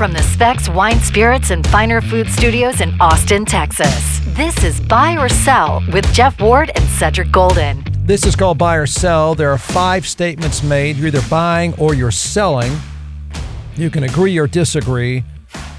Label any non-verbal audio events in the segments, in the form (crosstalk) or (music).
from the Specs Wine Spirits and Finer Food Studios in Austin, Texas. This is Buy or Sell with Jeff Ward and Cedric Golden. This is called buy or sell. There are five statements made. You're either buying or you're selling. You can agree or disagree.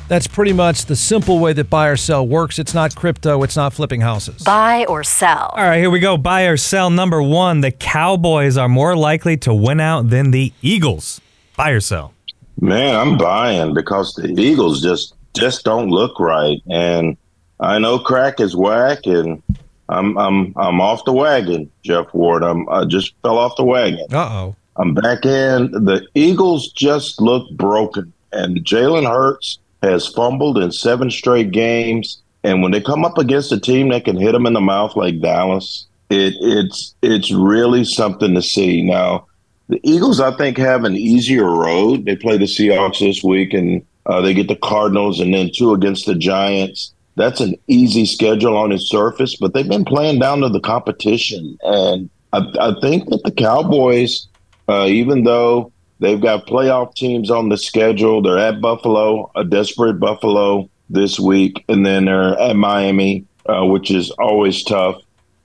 That's pretty much the simple way that buy or sell works. It's not crypto, it's not flipping houses. Buy or sell. All right, here we go. Buy or sell number one. The Cowboys are more likely to win out than the Eagles. Buy or sell. Man, I'm buying because the Eagles just just don't look right, and I know crack is whack, and I'm I'm I'm off the wagon, Jeff Ward. I'm I just fell off the wagon. Uh oh. I'm back in. The Eagles just look broken, and Jalen Hurts has fumbled in seven straight games. And when they come up against a team that can hit them in the mouth like Dallas, it, it's it's really something to see. Now, the Eagles, I think, have an easier road. They play the Seahawks this week, and uh, they get the Cardinals, and then two against the Giants. That's an easy schedule on its surface, but they've been playing down to the competition, and I, I think that the Cowboys, uh, even though They've got playoff teams on the schedule. They're at Buffalo, a desperate Buffalo this week, and then they're at Miami, uh, which is always tough.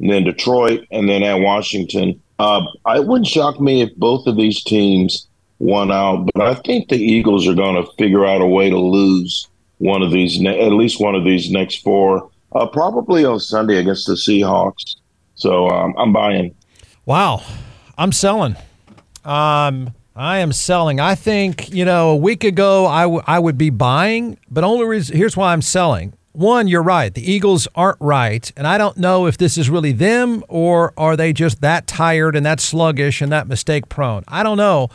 And then Detroit, and then at Washington. Uh, it wouldn't shock me if both of these teams won out, but I think the Eagles are going to figure out a way to lose one of these, at least one of these next four, uh, probably on Sunday against the Seahawks. So um, I'm buying. Wow, I'm selling. Um, I am selling. I think, you know, a week ago I, w- I would be buying, but only reason here's why I'm selling. One, you're right. The Eagles aren't right. And I don't know if this is really them or are they just that tired and that sluggish and that mistake prone. I don't know.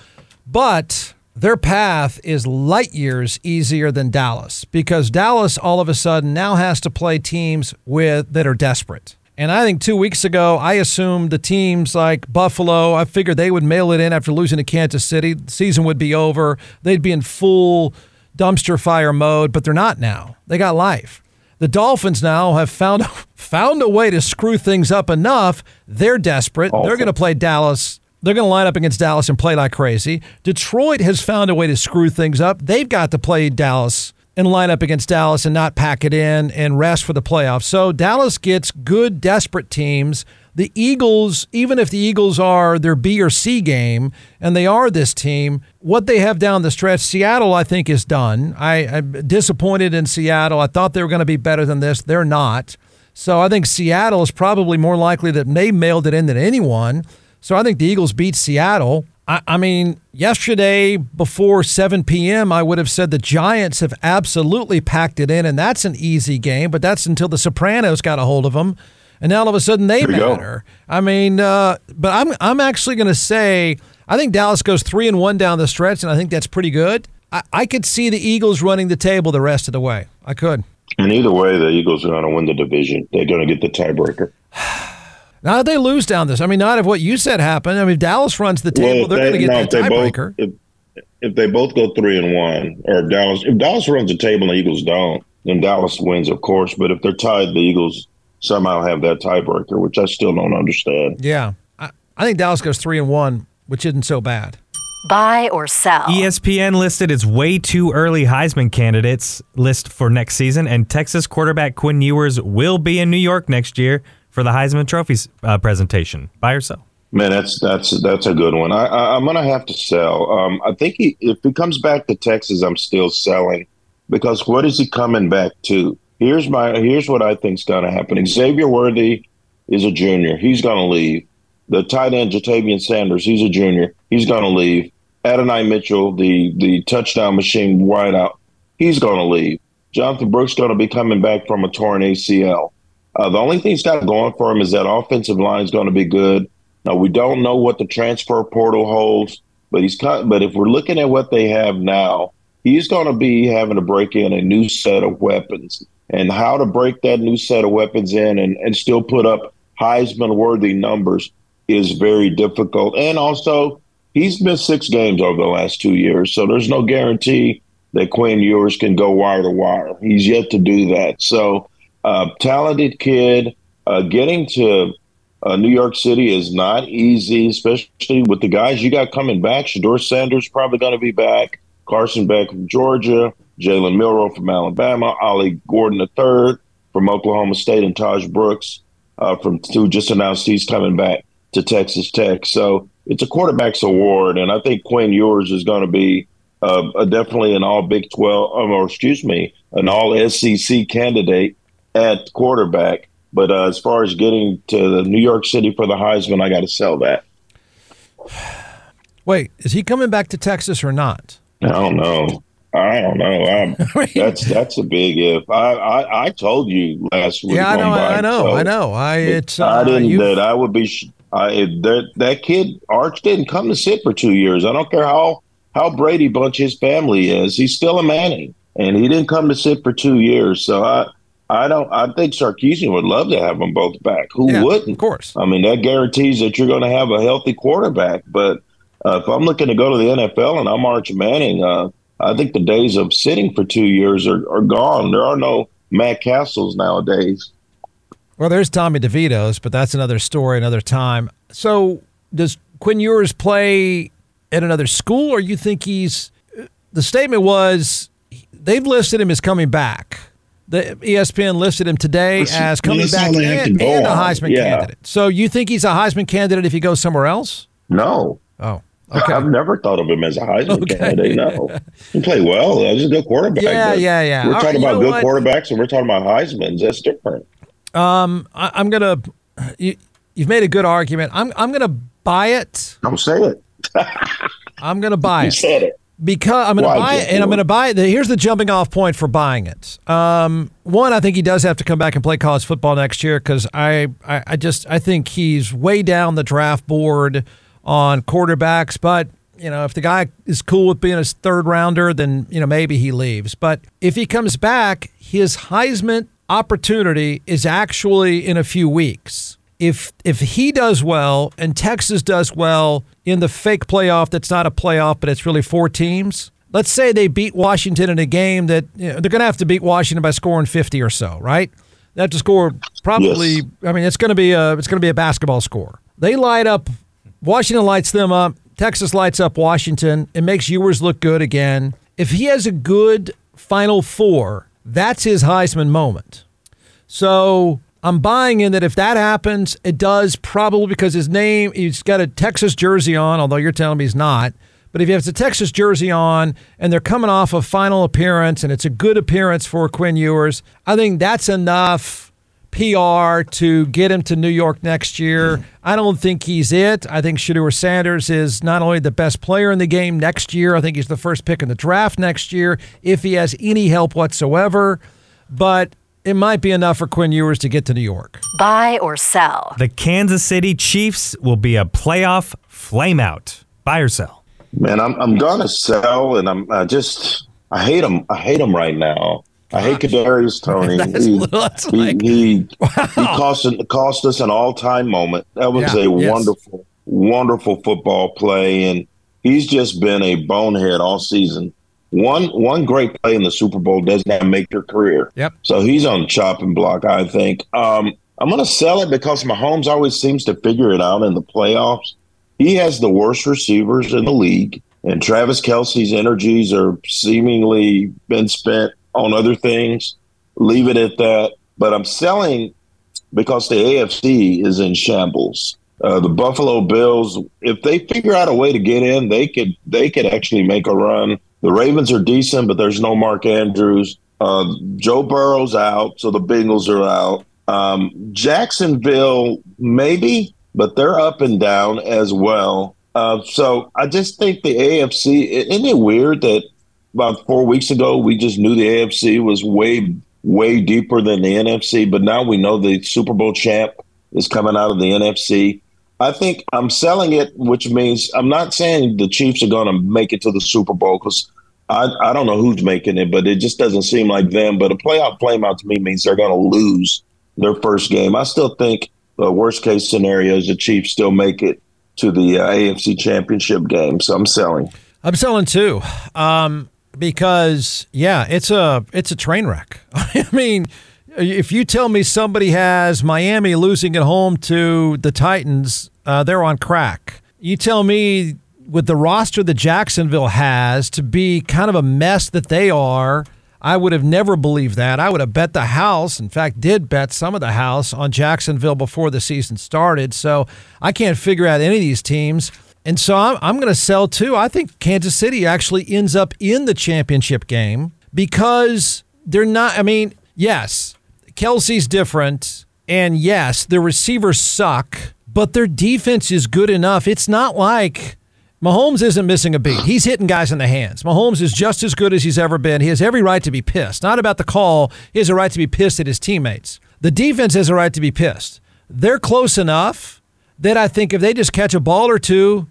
But their path is light years easier than Dallas because Dallas all of a sudden now has to play teams with that are desperate. And I think two weeks ago, I assumed the teams like Buffalo, I figured they would mail it in after losing to Kansas City. The season would be over. They'd be in full dumpster fire mode, but they're not now. They got life. The Dolphins now have found (laughs) found a way to screw things up enough. They're desperate. They're going to play Dallas. They're going to line up against Dallas and play like crazy. Detroit has found a way to screw things up. They've got to play Dallas and line up against Dallas and not pack it in and rest for the playoffs. So Dallas gets good, desperate teams. The Eagles, even if the Eagles are their B or C game, and they are this team, what they have down the stretch, Seattle, I think, is done. I, am disappointed in Seattle. I thought they were going to be better than this. They're not. So I think Seattle is probably more likely that they mailed it in than anyone. So I think the Eagles beat Seattle. I, I mean, yesterday before 7 p.m., I would have said the Giants have absolutely packed it in, and that's an easy game, but that's until the Sopranos got a hold of them. And now all of a sudden they matter. I mean, uh, but I'm I'm actually going to say I think Dallas goes three and one down the stretch, and I think that's pretty good. I, I could see the Eagles running the table the rest of the way. I could. And either way, the Eagles are going to win the division. They're going to get the tiebreaker. (sighs) Now if they lose down this, I mean, not if what you said happened. I mean, if Dallas runs the table, well, they're going to get no, that tiebreaker. If, if, they both go three and one, or Dallas, if Dallas runs the table and the Eagles don't, then Dallas wins, of course. But if they're tied, the Eagles somehow have that tiebreaker, which I still don't understand. Yeah, I, I think Dallas goes three and one, which isn't so bad. Buy or sell. ESPN listed its way too early Heisman candidates list for next season, and Texas quarterback Quinn Ewers will be in New York next year for the Heisman Trophies uh, presentation. Buy or sell? Man, that's that's that's a good one. I, I, am gonna have to sell. Um, I think he, if he comes back to Texas, I'm still selling because what is he coming back to? Here's my here's what I think's gonna happen. Xavier Worthy is a junior. He's gonna leave. The tight end Ja'Tavion Sanders, he's a junior. He's gonna leave. Adonai Mitchell, the the touchdown machine wideout, he's gonna leave. Jonathan Brooks gonna be coming back from a torn ACL. Uh, the only thing he's got going for him is that offensive line is going to be good. Now we don't know what the transfer portal holds, but he's but if we're looking at what they have now, he's going to be having to break in a new set of weapons, and how to break that new set of weapons in and, and still put up Heisman worthy numbers is very difficult. And also, he's missed six games over the last two years, so there's no guarantee that Quinn Ewers can go wire to wire. He's yet to do that. So uh, talented kid. Uh, getting to uh, New York City is not easy, especially with the guys you got coming back. Shedeur Sanders probably going to be back. Carson Beck from Georgia. Jalen Milroe from Alabama, Ollie Gordon III from Oklahoma State, and Tahj Brooks uh, from who just announced he's coming back to Texas Tech. So it's a quarterback's award, and I think Quinn Ewers is going to be uh, definitely an All Big Twelve, um, or excuse me, an All SEC candidate at quarterback. But uh, as far as getting to the New York City for the Heisman, I got to sell that. (sighs) Wait, is he coming back to Texas or not? I don't know. I don't know. (laughs) that's that's a big if. I, I, I told you last week. Yeah, I know. I know. So I know. I it's. Uh, I didn't. That I would be. I that that kid Arch didn't come to sit for two years. I don't care how how Brady Bunch his family is. He's still a Manning, and he didn't come to sit for two years. So I. I don't. I think Sarkisian would love to have them both back. Who yeah, wouldn't? Of course. I mean, that guarantees that you're going to have a healthy quarterback. But uh, if I'm looking to go to the NFL and I'm Arch Manning, uh, I think the days of sitting for two years are, are gone. There are no Matt Cassels nowadays. Well, there's Tommy DeVito's, but that's another story, another time. So, does Quinn Ewers play at another school, or you think he's? The statement was they've listed him as coming back. The ESPN listed him today as coming back and, and, a Heisman yeah. candidate. So, you think he's a Heisman candidate if he goes somewhere else? No. Oh. (laughs) Okay. I've never thought of him as a Heisman okay. candidate. No, he played well. He's a good quarterback. Yeah, yeah, yeah. We're All talking right, about good what? quarterbacks, and we're talking about Heisman's. That's different. Um, I, am gonna. You, you've made a good argument. I'm I'm gonna buy it. Don't say it. (laughs) I'm gonna buy you it. Said it. Because I'm going to buy it, and I'm going to buy it. Here's the jumping off point for buying it. Um, one, I think he does have to come back and play college football next year because I, I, I just I think he's way down the draft board on quarterbacks, but you know, if the guy is cool with being a third rounder, then you know maybe he leaves. But if he comes back, his Heisman opportunity is actually in a few weeks. If if he does well and Texas does well in the fake playoff that's not a playoff but it's really four teams, let's say they beat Washington in a game that you know, they're going to have to beat Washington by scoring 50 or so, right? They have to score probably yes. I mean it's going to be a it's going to be a basketball score. They light up Washington lights them up. Texas lights up Washington. It makes Ewers look good again. If he has a good Final Four, that's his Heisman moment. So I'm buying in that if that happens, it does probably because his name, he's got a Texas jersey on, although you're telling me he's not. But if he has a Texas jersey on and they're coming off a final appearance and it's a good appearance for Quinn Ewers, I think that's enough PR to get him to New York next year. I don't think he's it. I think Shedeur Sanders is not only the best player in the game next year, I think he's the first pick in the draft next year if he has any help whatsoever. But it might be enough for Quinn Ewers to get to New York. Buy or sell. The Kansas City Chiefs will be a playoff flameout. Buy or sell. Man, I'm I'm gonna sell, and I'm I just I hate them. I hate them right now. I hate Kadarius Toney. (laughs) he, like, he, wow. he, cost cost us an all time moment. That was yeah, a yes. wonderful, wonderful football play, and he's just been a bonehead all season. One one great play in the Super Bowl does not make your career. Yep. So he's on chopping block. I think. Um, I'm going to sell it because Mahomes always seems to figure it out in the playoffs. He has the worst receivers in the league, and Travis Kelce's energies are seemingly been spent on other things, leave it at that. But I'm selling because the AFC is in shambles. Uh, the Buffalo Bills, if they figure out a way to get in, they could they could actually make a run. The Ravens are decent, but there's no Mark Andrews. Uh, Joe Burrow's out, so the Bengals are out. Um, Jacksonville, maybe, but they're up and down as well. Uh, so I just think the AFC. Isn't it weird that about four weeks ago, we just knew the AFC was way, way deeper than the NFC. But now we know the Super Bowl champ is coming out of the NFC. I think I'm selling it, which means I'm not saying the Chiefs are going to make it to the Super Bowl because I, I don't know who's making it, but it just doesn't seem like them. But a playoff flameout to me means they're going to lose their first game. I still think the worst case scenario is the Chiefs still make it to the uh, AFC Championship game. So I'm selling. I'm selling too. Um, because yeah, it's a it's a train wreck. (laughs) I mean, if you tell me somebody has Miami losing at home to the Titans, uh, they're on crack. You tell me with the roster that Jacksonville has to be kind of a mess that they are. I would have never believed that. I would have bet the house, in fact, did bet some of the house on Jacksonville before the season started. So I can't figure out any of these teams. And so I'm, I'm going to sell too. I think Kansas City actually ends up in the championship game because they're not. I mean, yes, Kelce's different. And yes, the receivers suck, but their defense is good enough. It's not like Mahomes isn't missing a beat. He's hitting guys in the hands. Mahomes is just as good as he's ever been. He has every right to be pissed. Not about the call. He has a right to be pissed at his teammates. The defense has a right to be pissed. They're close enough that I think if they just catch a ball or two,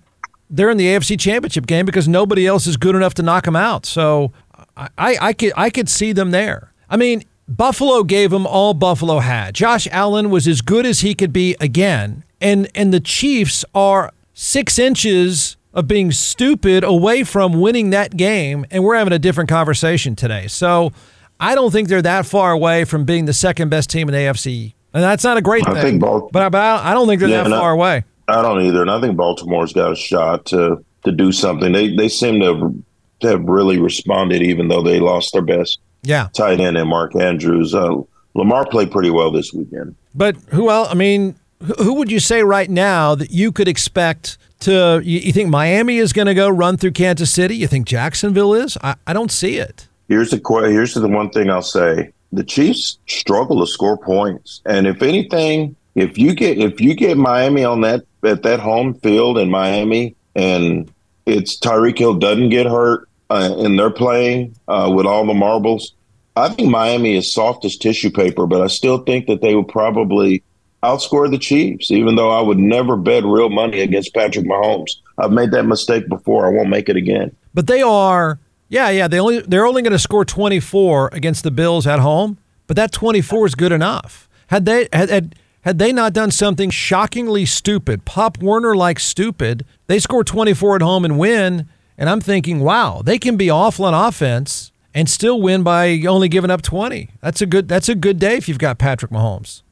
they're in the AFC Championship game because nobody else is good enough to knock them out. So I, I, could I could see them there. I mean, Buffalo gave them all Buffalo had. Josh Allen was as good as he could be again, and and the Chiefs are six inches of being stupid away from winning that game, and we're having a different conversation today. So I don't think they're that far away from being the second best team in the AFC. And that's not a great I thing. Think Bal- but, I don't think they're yeah, that far I, away. I don't either. And I think Baltimore's got a shot to to do something. They they seem to have, to have really responded, even though they lost their best yeah tight end and Mark Andrews. Uh, Lamar played pretty well this weekend. But who else? I mean, who would you say right now that you could expect to you, you think Miami is going to go run through Kansas City? You think Jacksonville is? I, I don't see it. Here's the here's the one thing I'll say: the Chiefs struggle to score points, and if anything, if you get if you get Miami on that at that home field in Miami, and it's Tyreek Hill doesn't get hurt, uh, and they're playing uh, with all the marbles. I think Miami is soft as tissue paper, but I still think that they would probably outscore the Chiefs, even though I would never bet real money against Patrick Mahomes. I've made that mistake before. I won't make it again. But they are, yeah, yeah. They only they're only going to score 24 against the Bills at home, but that 24 is good enough. Had they had, had had they not done something shockingly stupid, Pop Warner like stupid, they score 24 at home and win. And I'm thinking, wow, they can be awful on offense and still win by only giving up 20. That's a good that's a good day if you've got Patrick Mahomes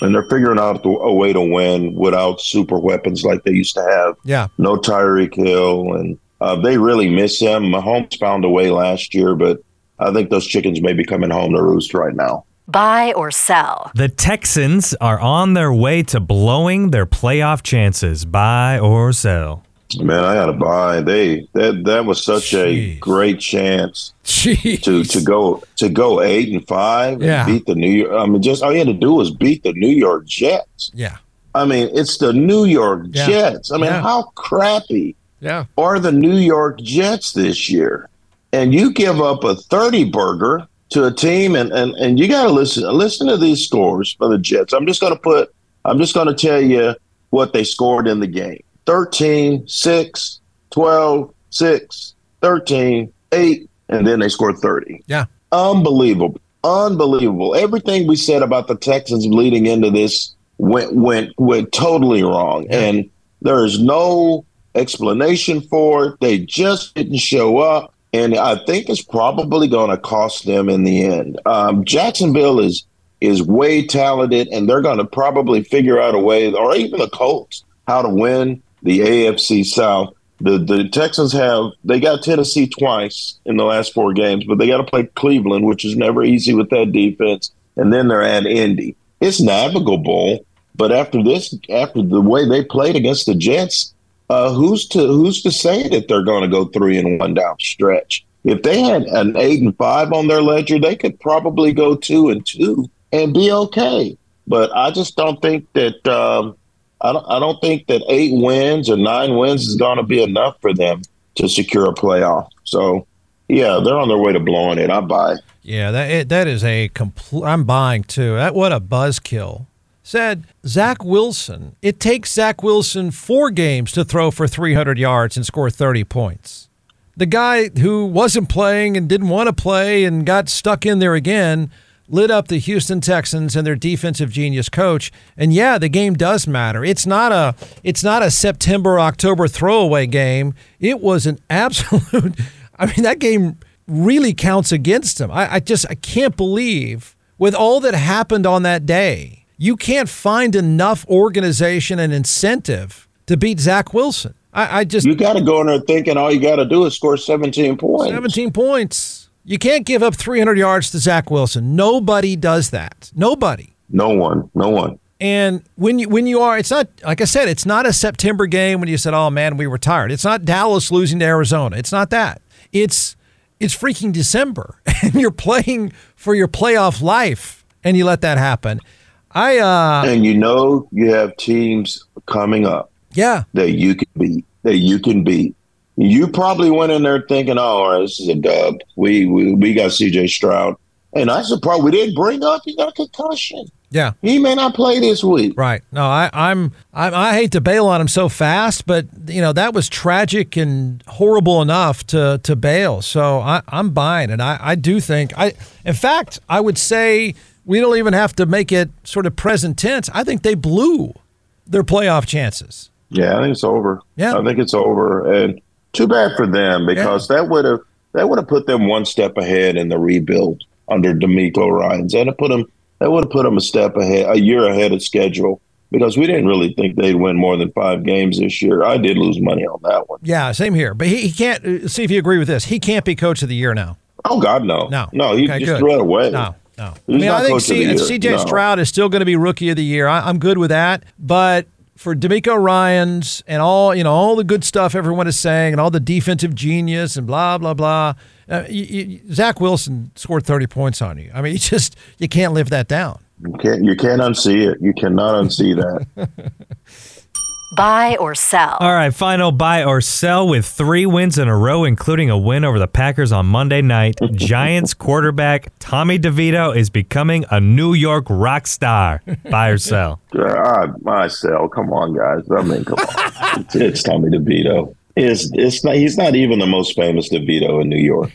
and they're figuring out a way to win without super weapons like they used to have. Yeah, no Tyreek Hill, and uh, they really miss him. Mahomes found a way last year, but I think those chickens may be coming home to roost right now. Buy or sell. The Texans are on their way to blowing their playoff chances. Buy or sell. Man, I gotta buy. They that that was such Jeez. a great chance Jeez. to to go to go eight and five yeah. and beat the New York. I mean, just all you had to do was beat the New York Jets. Yeah. I mean, it's the New York yeah. Jets. I mean, yeah. how crappy yeah. are the New York Jets this year? And you give up a thirty burger to a team, and and and you got to listen listen to these scores for the Jets. I'm just gonna put. I'm just gonna tell you what they scored in the game. 13, 6, 12, 6, 13, 8, and then they scored 30. Yeah. Unbelievable. Unbelievable. Everything we said about the Texans leading into this went went went totally wrong. Yeah. And there is no explanation for it. They just didn't show up. And I think it's probably going to cost them in the end. Um, Jacksonville is is way talented, and they're going to probably figure out a way, or even the Colts, how to win the AFC South. The the Texans have they got Tennessee twice in the last four games, but they got to play Cleveland, which is never easy with that defense, and then they're at Indy. It's navigable, but after this, after the way they played against the Jets, uh, who's to who's to say that they're going to go three and one down stretch? If they had an eight and five on their ledger, they could probably go two and two and be okay. But I just don't think that um, I don't, I don't think that eight wins or nine wins is going to be enough for them to secure a playoff. So, yeah, they're on their way to blowing it. I buy. Yeah, that that is a complete. I'm buying too. That what a buzzkill. Said Zach Wilson. It takes Zach Wilson four games to throw for 300 yards and score 30 points. The guy who wasn't playing and didn't want to play and got stuck in there again lit up the Houston Texans and their defensive genius coach. And yeah, the game does matter. It's not a it's not a September October throwaway game. It was an (laughs) absolute. I mean, that game really counts against him. I, I just I can't believe with all that happened on that day, you can't find enough organization and incentive to beat Zach Wilson. I, I just You got to go in there thinking all you got to do is score 17 points. 17 points. You can't give up 300 yards to Zach Wilson. Nobody does that. Nobody. No one, no one. And when you when you are, it's not like I said, it's not a September game when you said, "Oh man, we were tired." It's not Dallas losing to Arizona. It's not that. It's it's freaking December, (laughs) and you're playing for your playoff life, and you let that happen. I uh And you know you have teams coming up yeah that you can beat, that you can beat. You probably went in there thinking, "Oh, all right, this is a dub. We we, we got C.J. Stroud." And I surprised we didn't bring up. He got a concussion. yeah He may not play this week. right. No, I I'm, I'm I hate to bail on him so fast, but you know that was tragic and horrible enough to to bail. So I, I'm buying, and I I do think I in fact I would say we don't even have to make it sort of present tense. I think they blew their playoff chances. Yeah, I think it's over. Yeah. I think it's over, and too bad for them because that would have that would have put them one step ahead in the rebuild under DeMeco Ryans, and it put them that would have put them a step ahead, a year ahead of schedule. Because we didn't really think they'd win more than five games this year. I did lose money on that one. Yeah, same here. But he, he can't. uh, See if you agree with this. He can't be coach of the year now. Oh God, no, No, no, he Okay, just good. threw it away. No, no. I mean, I think. C, CJ No. Stroud is still going to be rookie of the year. I, I'm good with that. But for DeMeco Ryans and all you know, all the good stuff everyone is saying, and all the defensive genius and blah blah blah. Uh, you, you, Zach Wilson scored 30 points on you. I mean, (laughs) you just you can't live that down. You can't you can't unsee it. You cannot unsee that. (laughs) Buy or sell. All right, final buy or sell with three wins in a row, including a win over the Packers on Monday night. (laughs) Giants quarterback Tommy DeVito is becoming a New York rock star. Buy or sell? (laughs) Uh, God, myself. Come on, guys. I mean, come on. (laughs) it's, it's Tommy DeVito. It's it's not. He's not even the most famous DeVito in New York.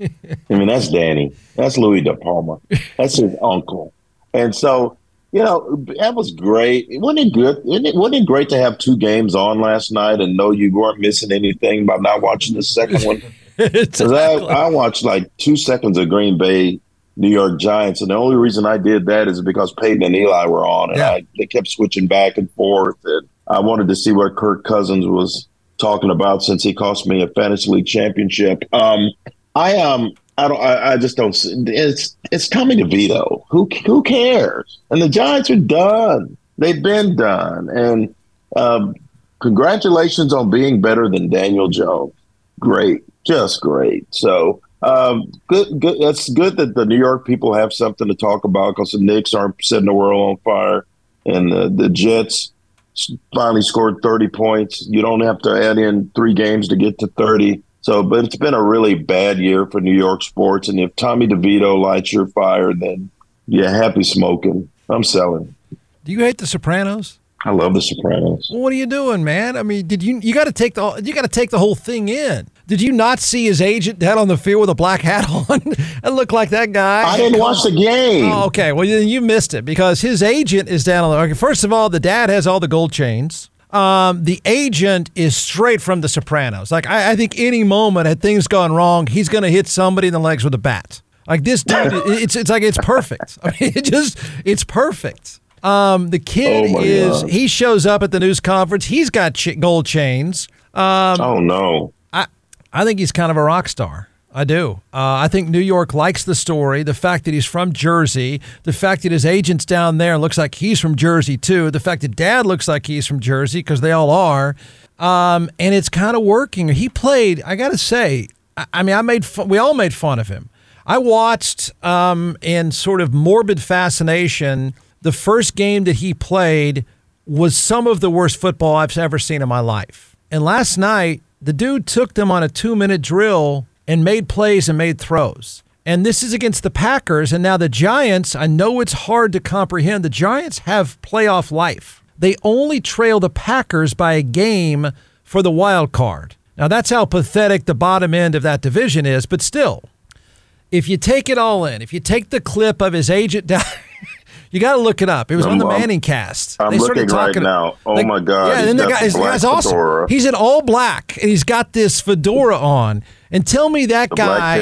I mean, that's Danny. That's Louis De Palma. That's his uncle. And so, you know, that was great. Wasn't it good? Wasn't it, great to have two games on last night and know you weren't missing anything by not watching the second one? (laughs) Because I, I watched like two seconds of Green Bay, New York Giants, and the only reason I did that is because Peyton and Eli were on, and Yeah. I, they kept switching back and forth, and I wanted to see what Kirk Cousins was talking about since he cost me a fantasy league championship. Um, I um, I don't, I, I just don't. It's it's Tommy DeVito. Who who cares? And the Giants are done. They've been done, and um, congratulations on being better than Daniel Jones great, just great. So um, good, good. That's good that the New York people have something to talk about because the Knicks aren't setting the world on fire, and the, the Jets finally scored 30 points. You don't have to add in three games to get to 30. So, but it's been a really bad year for New York sports. And if Tommy DeVito lights your fire, then yeah, happy smoking. I'm selling. Do you hate The Sopranos? I love The Sopranos. Well, what are you doing, man? I mean, did you you got to take the you got to take the whole thing in? Did you not see his agent down on the field with a black hat (laughs) on? and look like that guy. I didn't watch the game. Oh, okay. Well, then you missed it because his agent is down on the. Okay, first of all, the dad has all the gold chains. Um, the agent is straight from The Sopranos. Like I, I think any moment had things gone wrong, he's going to hit somebody in the legs with a bat. Like this dude, (laughs) it's it's like it's perfect. I mean, (laughs) it just it's perfect. Um, the kid Oh, is God. he shows up at the news conference. He's got ch- gold chains. oh no. I I think he's kind of a rock star. I do. Uh, I think New York likes the story. The fact that he's from Jersey, the fact that his agent's down there looks like he's from Jersey too, the fact that dad looks like he's from Jersey because they all are, um, and it's kind of working. He played. I got to say, I, I mean, I made fun, we all made fun of him. I watched um, in sort of morbid fascination the first game that he played was some of the worst football I've ever seen in my life. And last night, the dude took them on a two minute drill and made plays and made throws. And this is against the Packers. And now the Giants, I know it's hard to comprehend. The Giants have playoff life. They only trail the Packers by a game for the wild card. Now, that's how pathetic the bottom end of that division is. But still, if you take it all in, if you take the clip of his agent down, (laughs) you got to look it up. It was on the Manning cast. I'm looking right now. Oh, my God. Yeah, and the guy, his guy's awesome. He's in all black and he's got this fedora on. And tell me that The guy,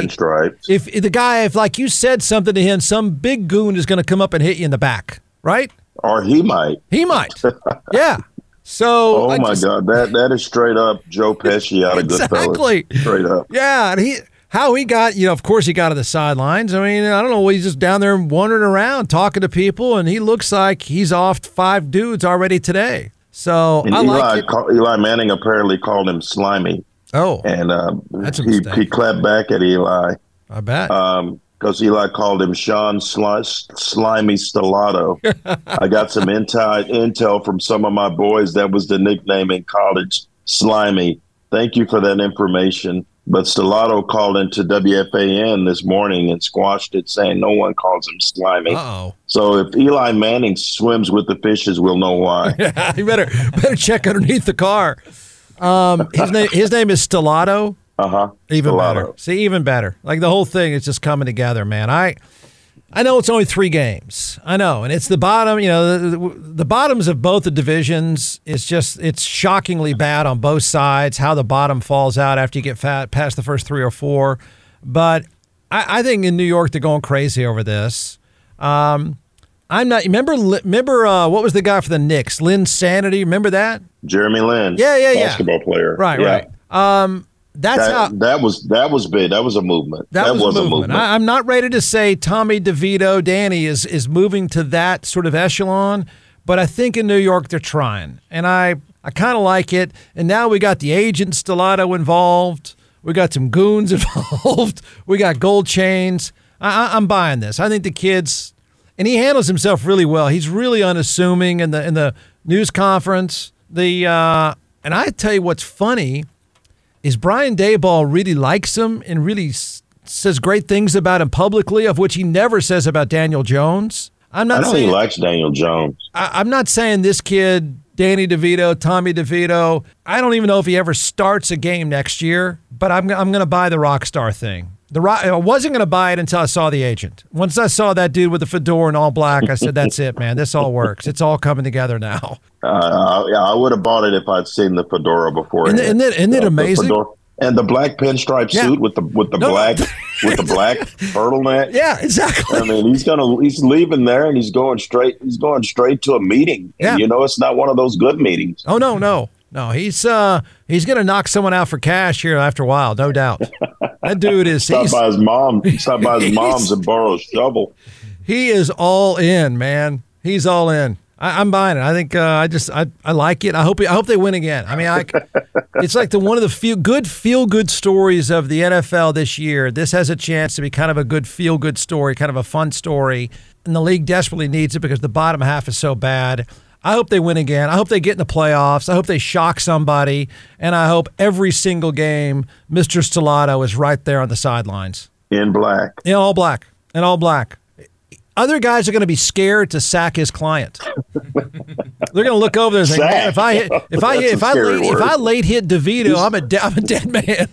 if, if the guy, if like you said something to him, some big goon is going to come up and hit you in the back, right? or he might. He might. (laughs) yeah. So Oh I my just- God, that that is straight up Joe (laughs) Pesci out of Exactly. Goodfellas. Straight up. Yeah, and he how he got, you know, of course he got to the sidelines. I mean, I don't know, he's just down there wandering around talking to people, and he looks like he's off five dudes already today. So And I Eli, like it. Eli Manning apparently called him slimy, Oh, and um, a he, he clapped back at Eli I bet. Um, because Eli called him Sean Sli- Slimy Stellato. (laughs) I got some intel intel from some of my boys. That was the nickname in college, Slimy. Thank you for that information. But Stellato called into WFAN this morning and squashed it, saying no one calls him Slimy. Oh. So if Eli Manning swims with the fishes, we'll know why. (laughs) you better better check underneath the car. Um, (laughs) his name his name is Stellato. Uh huh. Even better. See, even better. Like the whole thing is just coming together, man. I I know it's only three games. I know, and it's the bottom. You know, the, the, the bottoms of both the divisions. It's just it's shockingly bad on both sides. How the bottom falls out after you get fat past the first three or four. But I, I think in New York they're going crazy over this. Um, I'm not. Remember, remember uh, what was the guy for the Knicks? Linsanity. Remember that? Jeremy Lin. Yeah, yeah, yeah. Basketball player. Right, Yeah. right. Um, that's how. That, that was that was big. That was a movement. That, was, a movement. I, I'm not ready to say Tommy DeVito, Danny is is moving to that sort of echelon, but I think in New York they're trying, and I I kind of like it. And now we got the agent Stellato involved. We got some goons (laughs) involved. we got gold chains. I, I, I'm buying this. I think the kids, and he handles himself really well. He's really unassuming in the in the news conference. The uh, and I tell you what's funny is Brian Daboll really likes him and really s- says great things about him publicly, of which he never says about Daniel Jones. I'm I not know saying he likes Daniel Jones. I, I'm not saying this kid, Danny DeVito, Tommy DeVito. I don't even know if he ever starts a game next year, but I'm I'm going to buy the rock star thing. The I wasn't going to buy it until I saw the agent. Once I saw that dude with the fedora and all black, I said, "That's it, man. This all works. It's all coming together now." Uh, I, yeah, I would have bought it if I'd seen the fedora before. Isn't it- isn't it- isn't it amazing? And the black pinstripe Yeah. suit with the with the No, no. black with the black (laughs) turtleneck. Yeah, exactly. I mean, he's gonna he's leaving there and he's going straight he's going straight to a meeting. Yeah. And you know, it's not one of those good meetings. Oh no, no, no. He's uh he's gonna knock someone out for cash here after a while, no doubt. That dude is Stop by his mom. Stop by his (laughs) mom's and borrow a shovel. he is all in, man. He's all in. I, I'm buying it. I think uh, I just I, I like it. I hope I hope they win again. I mean, I (laughs) it's like the one of the few good feel good stories of the NFL this year. This has a chance to be kind of a good feel good story, kind of a fun story, and the league desperately needs it because the bottom half is so bad. I hope they win again. I hope they get in the playoffs. I hope they shock somebody, and I hope every single game, Mr. Stellato is right there on the sidelines In black. in all black, in all black. Other guys are going to be scared to sack his client. (laughs) They're going to look over there and think, Sack. "Man, if I hit, if I hit, if I late, if. I late hit Devito, I'm a de- I'm a dead man."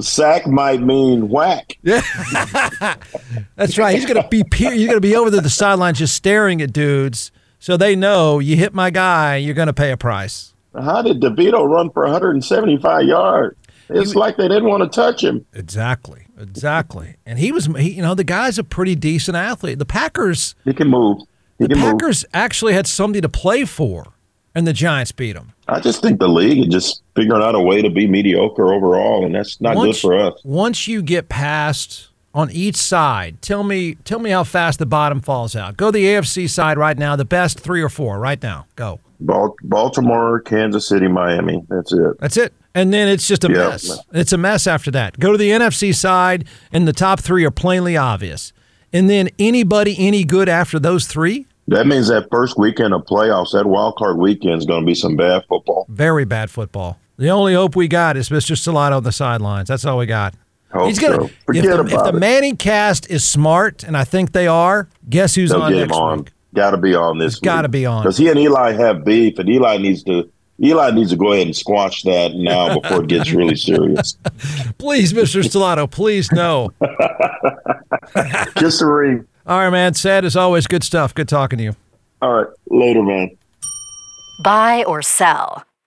Sack might mean whack. (laughs) That's right. He's going to be he's going to be over there the sidelines just staring at dudes, so they know you hit my guy, you're going to pay a price. How did DeVito run for 175 yards? It's like they didn't want to touch him. Exactly, exactly. And he was, he, you know, the guy's a pretty decent athlete. The Packers, He can move. He the can move. Packers actually had somebody to play for, and the Giants beat them. I just think the league is just figuring out a way to be mediocre overall, and that's not once, good for us. Once you get past on each side, tell me tell me how fast the bottom falls out. Go the AFC side right now, the best three or four right now. Go. Baltimore, Kansas City, Miami. That's it. That's it. And then it's just a Yeah. mess. It's a mess after that. Go to the NFC side, and the top three are plainly obvious. And then anybody any good after those three? That means that first weekend of playoffs, that wild card weekend is going to be some bad football. Very bad football. The only hope we got is Mr. Stellato on the sidelines. That's all we got. Hope He's gonna. so. If Forget the, about if the it. Manning cast is smart, and I think they are, guess who's They'll on get him next on. week? Got to be on this. He's gotta be on. because he and Eli have beef, and Eli needs to. Eli needs to go ahead and squash that now before it gets really serious. (laughs) Please, Mr. Stellato, please no. Just a ring. All right, man. Sad as always. Good stuff. Good talking to you. All right, later, man. Buy or sell?